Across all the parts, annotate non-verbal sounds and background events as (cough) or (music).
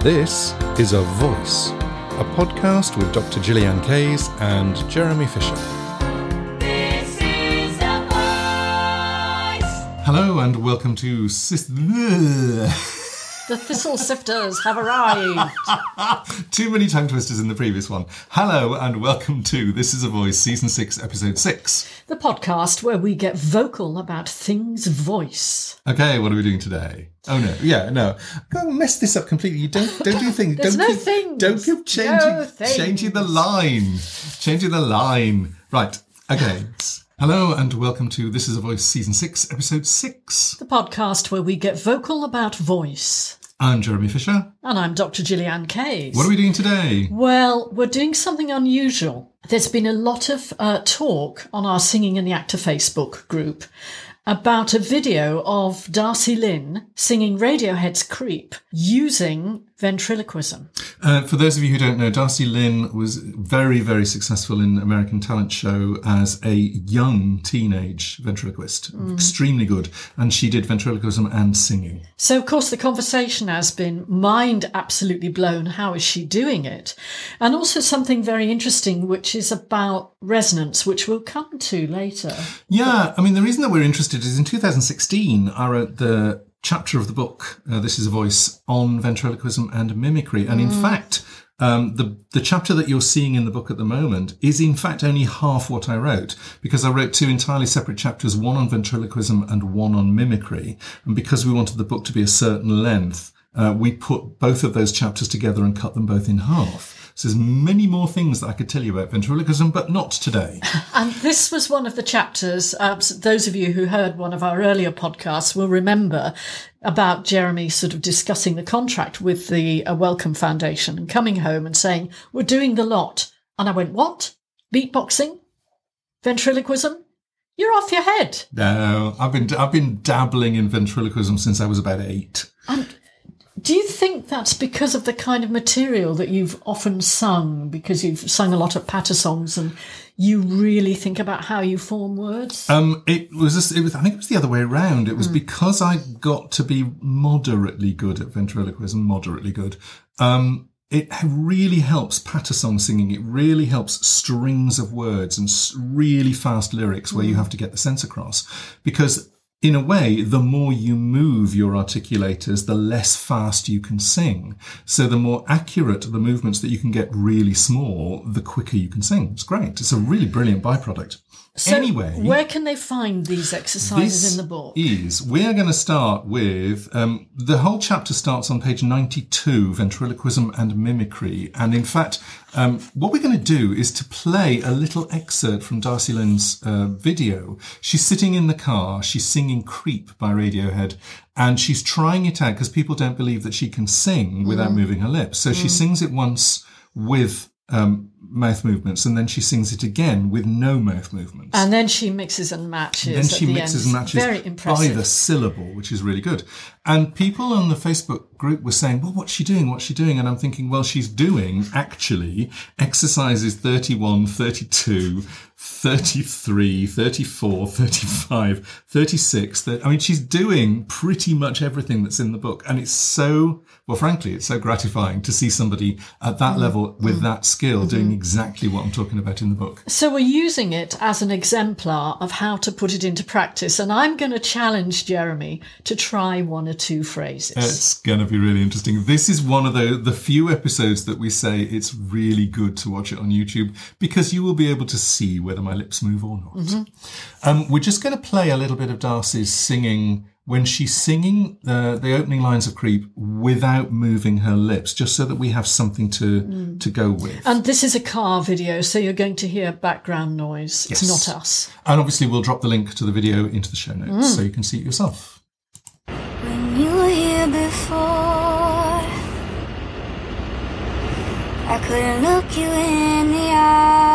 This is A Voice, a podcast with Dr. Gillyanne Kayes and Jeremy Fisher. This is a voice. Hello and welcome to Sis- (laughs) The thistle sifters have arrived. (laughs) Too many tongue twisters in the previous one. Hello and welcome to This is a Voice, Season 6, Episode 6. the podcast where we get vocal about things voice. Okay, what are we doing today? Oh no, yeah, no. Go mess this up completely. You don't don't do things. (laughs) There's don't no keep, things. Don't keep changing No things. changing the line. Changing the line. Right. Okay. Hello and welcome to This is a Voice Season 6, Episode 6. The podcast where we get vocal about voice. I'm Jeremy Fisher. And I'm Dr. Gillyanne Kayes. What are we doing today? Well, we're doing something unusual. There's been a lot of uh, talk on our Singing in the Actor Facebook group about a video of Darci Lynne singing Radiohead's Creep using ventriloquism. Uh, for those of you who don't know, Darci Lynne was very, very successful in American Talent Show as a young teenage ventriloquist. Extremely good. And she did ventriloquism and singing. So, of course, the conversation has been mind absolutely blown. How is she doing it? And also something very interesting, which is about resonance, which we'll come to later. Yeah, I mean, the reason that we're interested is in 2016, I wrote the chapter of the book, uh, This is a Voice, on ventriloquism and mimicry. And in fact, um, the, the chapter that you're seeing in the book at the moment is in fact only half what I wrote because I wrote two entirely separate chapters, one on ventriloquism and one on mimicry. And because we wanted the book to be a certain length, uh, we put both of those chapters together and cut them both in half. So there's many more things that I could tell you about ventriloquism, but not today. (laughs) And this was one of the chapters. Uh, those of you who heard one of our earlier podcasts will remember about Jeremy sort of discussing the contract with the uh, Wellcome Foundation and coming home and saying, We're doing the lot. And I went, What? Beatboxing? Ventriloquism? You're off your head. No, I've been I've been dabbling in ventriloquism since I was about eight. Do you think that's because of the kind of material that you've often sung, because you've sung a lot of patter songs and you really think about how you form words? Um, it was just, it was I think it was the other way around. It was because I got to be moderately good at ventriloquism, moderately good. Um, it really helps patter song singing. It really helps strings of words and really fast lyrics where you have to get the sense across. Because in a way, the more you move your articulators, the less fast you can sing. So the more accurate the movements that you can get really small, the quicker you can sing. It's great. It's a really brilliant byproduct. So anyway, where can they find these exercises in the book? is we're going to start with um, the whole chapter starts on page 92 ventriloquism and mimicry. And in fact um, what we're going to do is to play a little excerpt from darci lynne's uh, video. She's sitting in the car she's singing creep by radiohead and she's trying it out because people don't believe that she can sing without moving her lips. So she sings it once with um, mouth movements and then she sings it again with no mouth movements And then she mixes and matches. then at she the mixes end. and matches Very by the syllable, which is really good. And people on the Facebook group were saying, well, what's she doing? What's she doing? And I'm thinking, well, she's doing actually exercises 31, 32, 33, 34, 35, 36. That, I mean, she's doing pretty much everything that's in the book. And it's so, well, frankly, it's so gratifying to see somebody at that mm. level with mm. that skill mm-hmm. doing exactly what I'm talking about in the book. So we're using it as an exemplar of how to put it into practice. And I'm going to challenge Jeremy to try one or two phrases. It's going to be really interesting. This is one of the, the few episodes that we say it's really good to watch it on YouTube because you will be able to see whether my lips move or not. Um, we're just going to play a little bit of Darci's singing when she's singing uh, the opening lines of Creep without moving her lips, just so that we have something to, to go with. and this is a car video, so you're going to hear background noise. It's not us. And obviously, we'll drop the link to the video into the show notes so you can see it yourself. When you were here before, I couldn't look you in the eyes.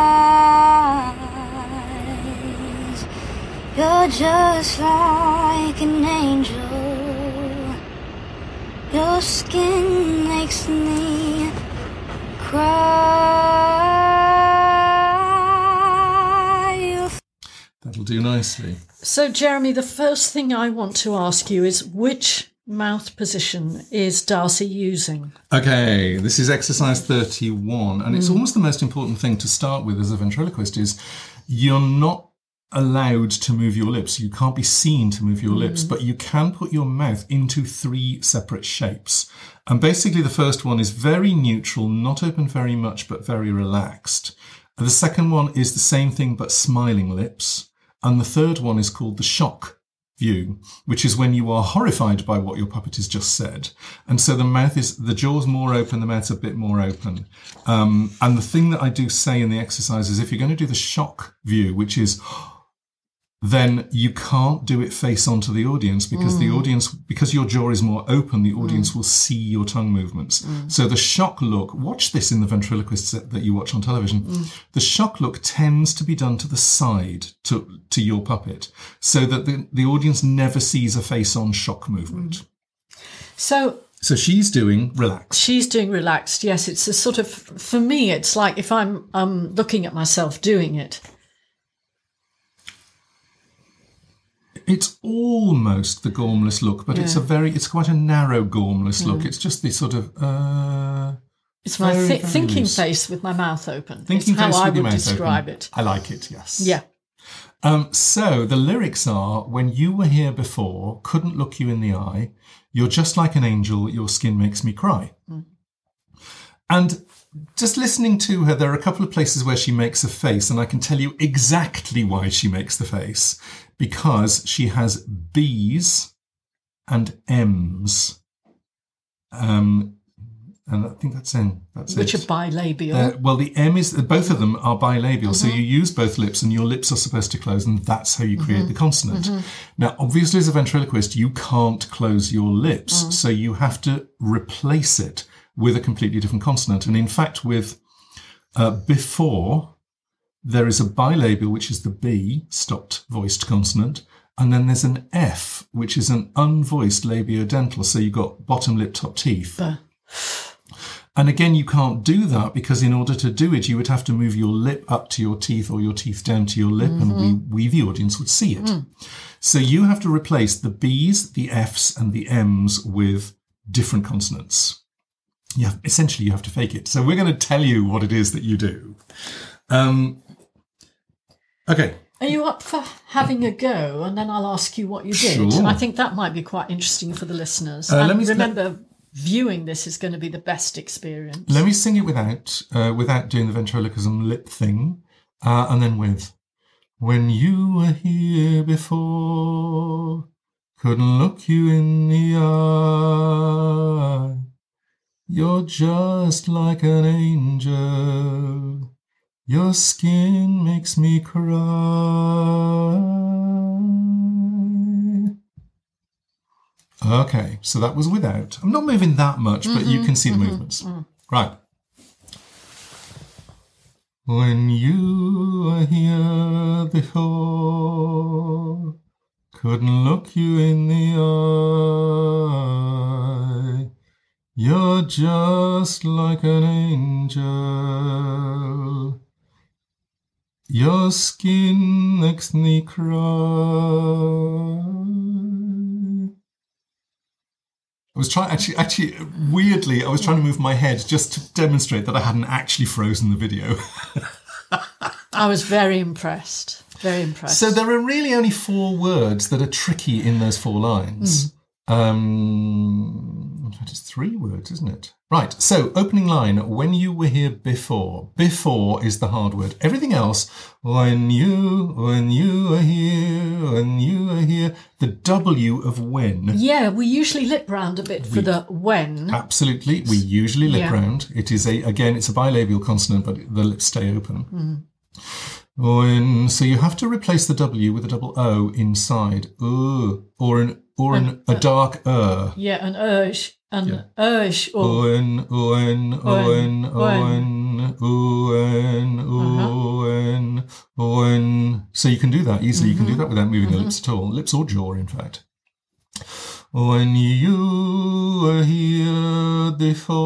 You're just like an angel. Your skin makes me cry. That'll do nicely. So, Jeremy, the first thing I want to ask you is which mouth position is Darci using? Okay, this is exercise 31, and it's mm. almost the most important thing to start with as a ventriloquist is you're not allowed to move your lips. You can't be seen to move your lips, but you can put your mouth into three separate shapes. And basically the first one is very neutral, not open very much, but very relaxed. The second one is the same thing, but smiling lips. And the third one is called the shock view, which is when you are horrified by what your puppet has just said. And so the mouth is, the jaw's more open, the mouth's a bit more open. Um, and the thing that I do say in the exercise is if you're going to do the shock view, which is, then you can't do it face onto the audience because the mm. audience, because your jaw is more open, the audience mm. will see your tongue movements. Mm. So the shock look, watch this in the ventriloquist set that you watch on television. The shock look tends to be done to the side to, to your puppet so that the, the audience never sees a face on shock movement. So So she's doing relax. she's doing relaxed. Yes, it's a sort of for me. It's like if I'm um, looking at myself doing it. It's almost the gormless look, but it's a very, it's quite a narrow gormless look. It's just this sort of, uh, It's my Very, very thinking loose. face with my mouth open. thinking it's how face I with your would mouth describe open. it. I like it, yes. Yeah. Um, so the lyrics are when you were here before, couldn't look you in the eye, you're just like an angel, your skin makes me cry. And just listening to her, there are a couple of places where she makes a face, and I can tell you exactly why she makes the face because she has B's and M's. Um, and I think that's in. That's Which it. are bilabial. Uh, well, the M is both of them are bilabial, so you use both lips, and your lips are supposed to close, and that's how you create the consonant. Now, obviously, as a ventriloquist, you can't close your lips, so you have to replace it with a completely different consonant. And in fact, with uh, before, there is a bilabial, which is the B, stopped voiced consonant, and then there's an F, which is an unvoiced labiodental. So you've got bottom lip, top teeth. And again, you can't do that because in order to do it, you would have to move your lip up to your teeth or your teeth down to your lip, and we, we, the audience, would see it. So you have to replace the B's, the F's, and the M's with different consonants. Yeah, essentially, you have to fake it. So we're going to tell you what it is that you do. Um, okay. Are you up for having a go? And then I'll ask you what you did. Sure. I think that might be quite interesting for the listeners. Uh, and let me- remember, viewing this is going to be the best experience. Let me sing it without uh, without doing the ventriloquism lip thing, uh, and then with. When you were here before, couldn't look you in the eye. You're just like an angel. Your skin makes me cry. Okay, so that was without. I'm not moving that much, but you mm-hmm, can see the mm-hmm, movements. Mm. Right. When you were here before, couldn't look you in the eye. You're just like an angel. Your skin makes me cry. I was trying actually actually weirdly I was trying to move my head just to demonstrate that I hadn't actually frozen the video. (laughs) I was very impressed. Very impressed. so there are really only four words that are tricky in those four lines. Hmm. Um in fact it's three words, isn't it? Right. So opening line, when you were here before. Before is the hard word. Everything else, when you when you were here, when you were here, the W of when. yeah, we usually lip round a bit for the when. Absolutely. We usually lip Yeah. round. It is a again, it's a bilabial consonant, but the lips stay open. When, so you have to replace the W with a double O inside. Uh, or an or an, uh, a dark er. Yeah, an urge, an urge, or Owen, Owen, Owen, Owen, Owen, Owen, Owen. So you can do that easily. You can do mm-hmm. that without moving the mm-hmm. lips at all. Lips or jaw, in fact. When you were here before.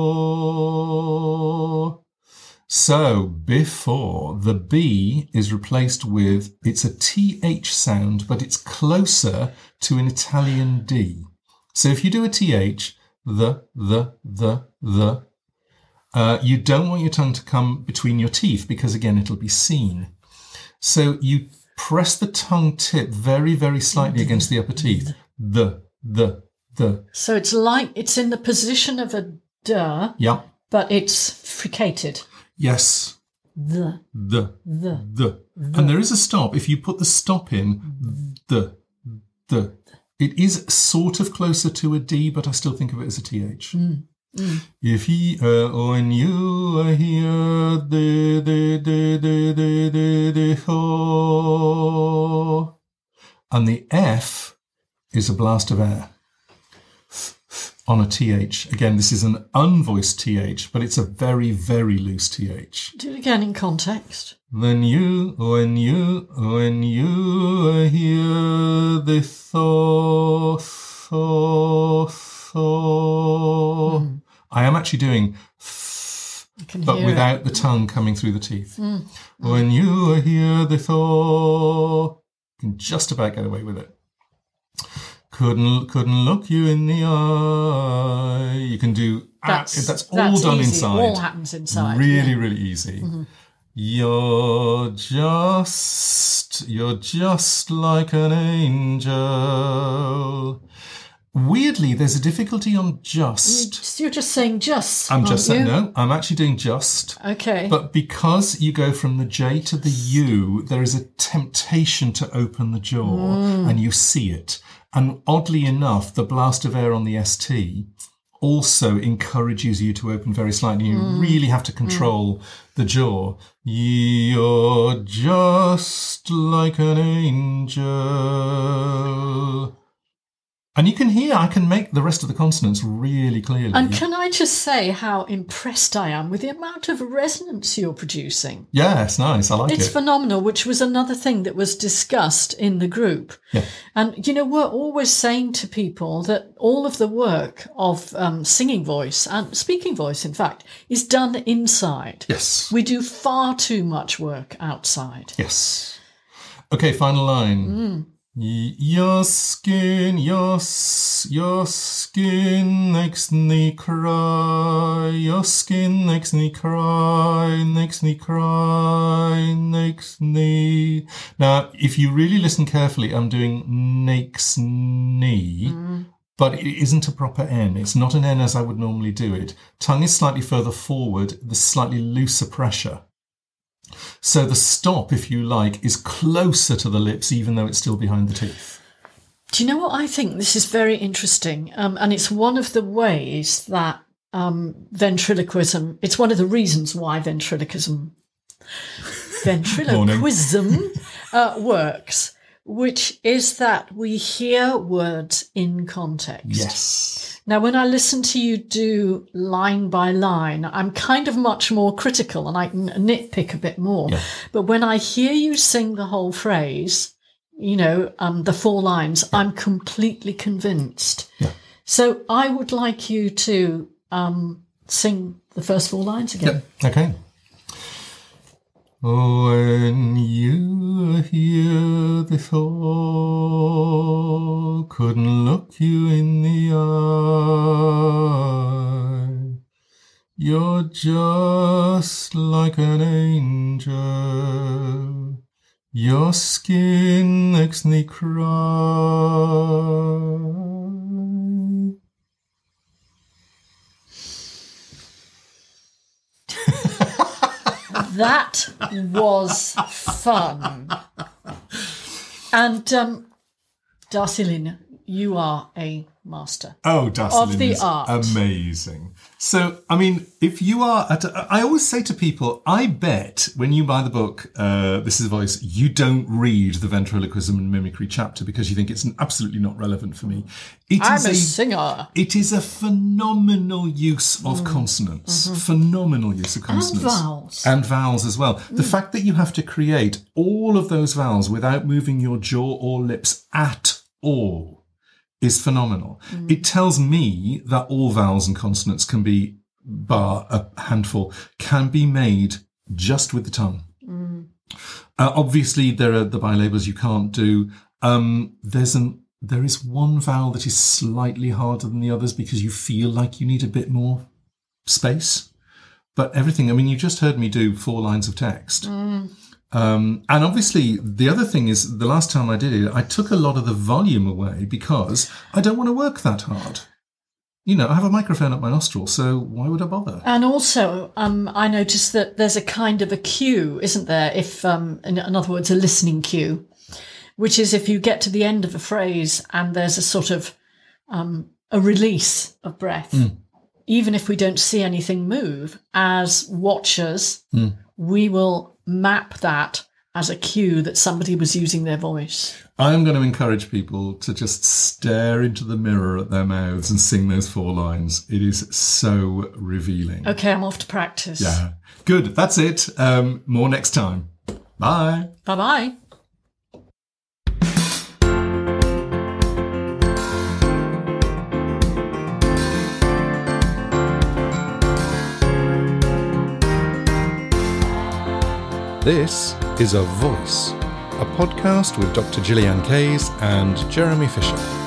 So before the B is replaced with it's a TH sound, but it's closer to an Italian D. So if you do a th, the, the, the, the, uh, you don't want your tongue to come between your teeth because again it'll be seen. So you press the tongue tip very, very slightly against the upper teeth. The, the, the. So it's like it's in the position of a duh, Yeah. but it's fricated. Yes. The, The, the. the. And there is a stop. If you put the stop in, the, the. It is sort of closer to a D, but I still think of it as a TH. If he, uh, when you uh, hear the, the, the, the, the, the, the, oh, and the F is a blast of air on a TH. Again, this is an unvoiced TH, but it's a very, very loose TH. Do it again in context. When you, when you, when you hear the thaw, thaw, thaw. I am actually doing th, but without the tongue coming through the teeth. Hmm. When you hear the thaw, you can just about get away with it. Couldn't couldn't look you in the eye. You can do it. That's, that's all done easy. inside. All happens inside. Really, yeah. Mm-hmm. really easy. You're just, you're just like an angel. Weirdly, there's a difficulty on just. You're just saying just. I'm just saying, you? no, I'm actually doing just. Okay. But because you go from the J to the U, there is a temptation to open the jaw Mm. and you see it. And oddly enough, the blast of air on the ST also encourages you to open very slightly. You Mm. really have to control the jaw. You're just like an angel. And you can hear, I can make the rest of the consonants really clearly. and can I just say how impressed I am with the amount of resonance you're producing? yes, nice. I like It's it. It's phenomenal, which was another thing that was discussed in the group. Yeah. And, you know, we're always saying to people that all of the work of um, singing voice and speaking voice, in fact, is done inside. yes. We do far too much work outside. Yes. Okay, final line. Y- Your skin, your, your skin makes me cry. Your skin makes me cry, makes me cry, makes me. Now, if you really listen carefully, I'm doing makes me. But it isn't a proper N. It's not an N as I would normally do it. Tongue is slightly further forward, the slightly looser pressure. So the stop, if you like, is closer to the lips, even though it's still behind the teeth. Do you know what I think? This is very interesting. Um, and it's one of the ways that um, ventriloquism, it's one of the reasons why ventriloquism, (laughs) ventriloquism uh, works, which is that we hear words in context. Yes. Now, when I listen to you do line by line, I'm kind of much more critical and I can nitpick a bit more. Yeah. But when I hear you sing the whole phrase, you know, um, the four lines, I'm completely convinced. Yeah. So I would like you to um, sing the first four lines again. Okay. When you hear the thaw, couldn't look you in the eye. You're just like an angel. Your skin makes me cry. That was fun. And um, Darci Lynne, you are a master. Oh, Darci Of the art. amazing. So, I mean, if you are at, I always say to people, I bet when you buy the book, uh, This is a Voice, you don't read the ventriloquism and mimicry chapter because you think it's absolutely not relevant for me. It I'm is a a singer. it is a phenomenal use of mm. consonants. Mm-hmm. Phenomenal use of consonants. and vowels. And vowels as well. The mm. fact that you have to create all of those vowels without moving your jaw or lips at all is phenomenal. It tells me that all vowels and consonants can be, bar a handful, can be made just with the tongue. Uh, obviously, there are the bilabials you can't do. Um, there's an there is one vowel that is slightly harder than the others because you feel like you need a bit more space. But everything, I mean, you just heard me do four lines of text. Um, and obviously, the other thing is the last time I did it, I took a lot of the volume away because I don't want to work that hard. You know, I have a microphone up my nostril, so why would I bother? And also, um, I noticed that there's a kind of a cue, isn't there? If, um, in, in other words, a listening cue, which is if you get to the end of a phrase and there's a sort of um, a release of breath, even if we don't see anything move, as watchers, we will map that as a cue that somebody was using their voice. I am going to encourage people to just stare into the mirror at their mouths and sing those four lines. It is so revealing. Okay, I'm off to practice. Yeah. Good. That's it. Um, more next time. Bye. Bye bye. This is A Voice, a podcast with Dr. Gillyanne Kayes and Jeremy Fisher.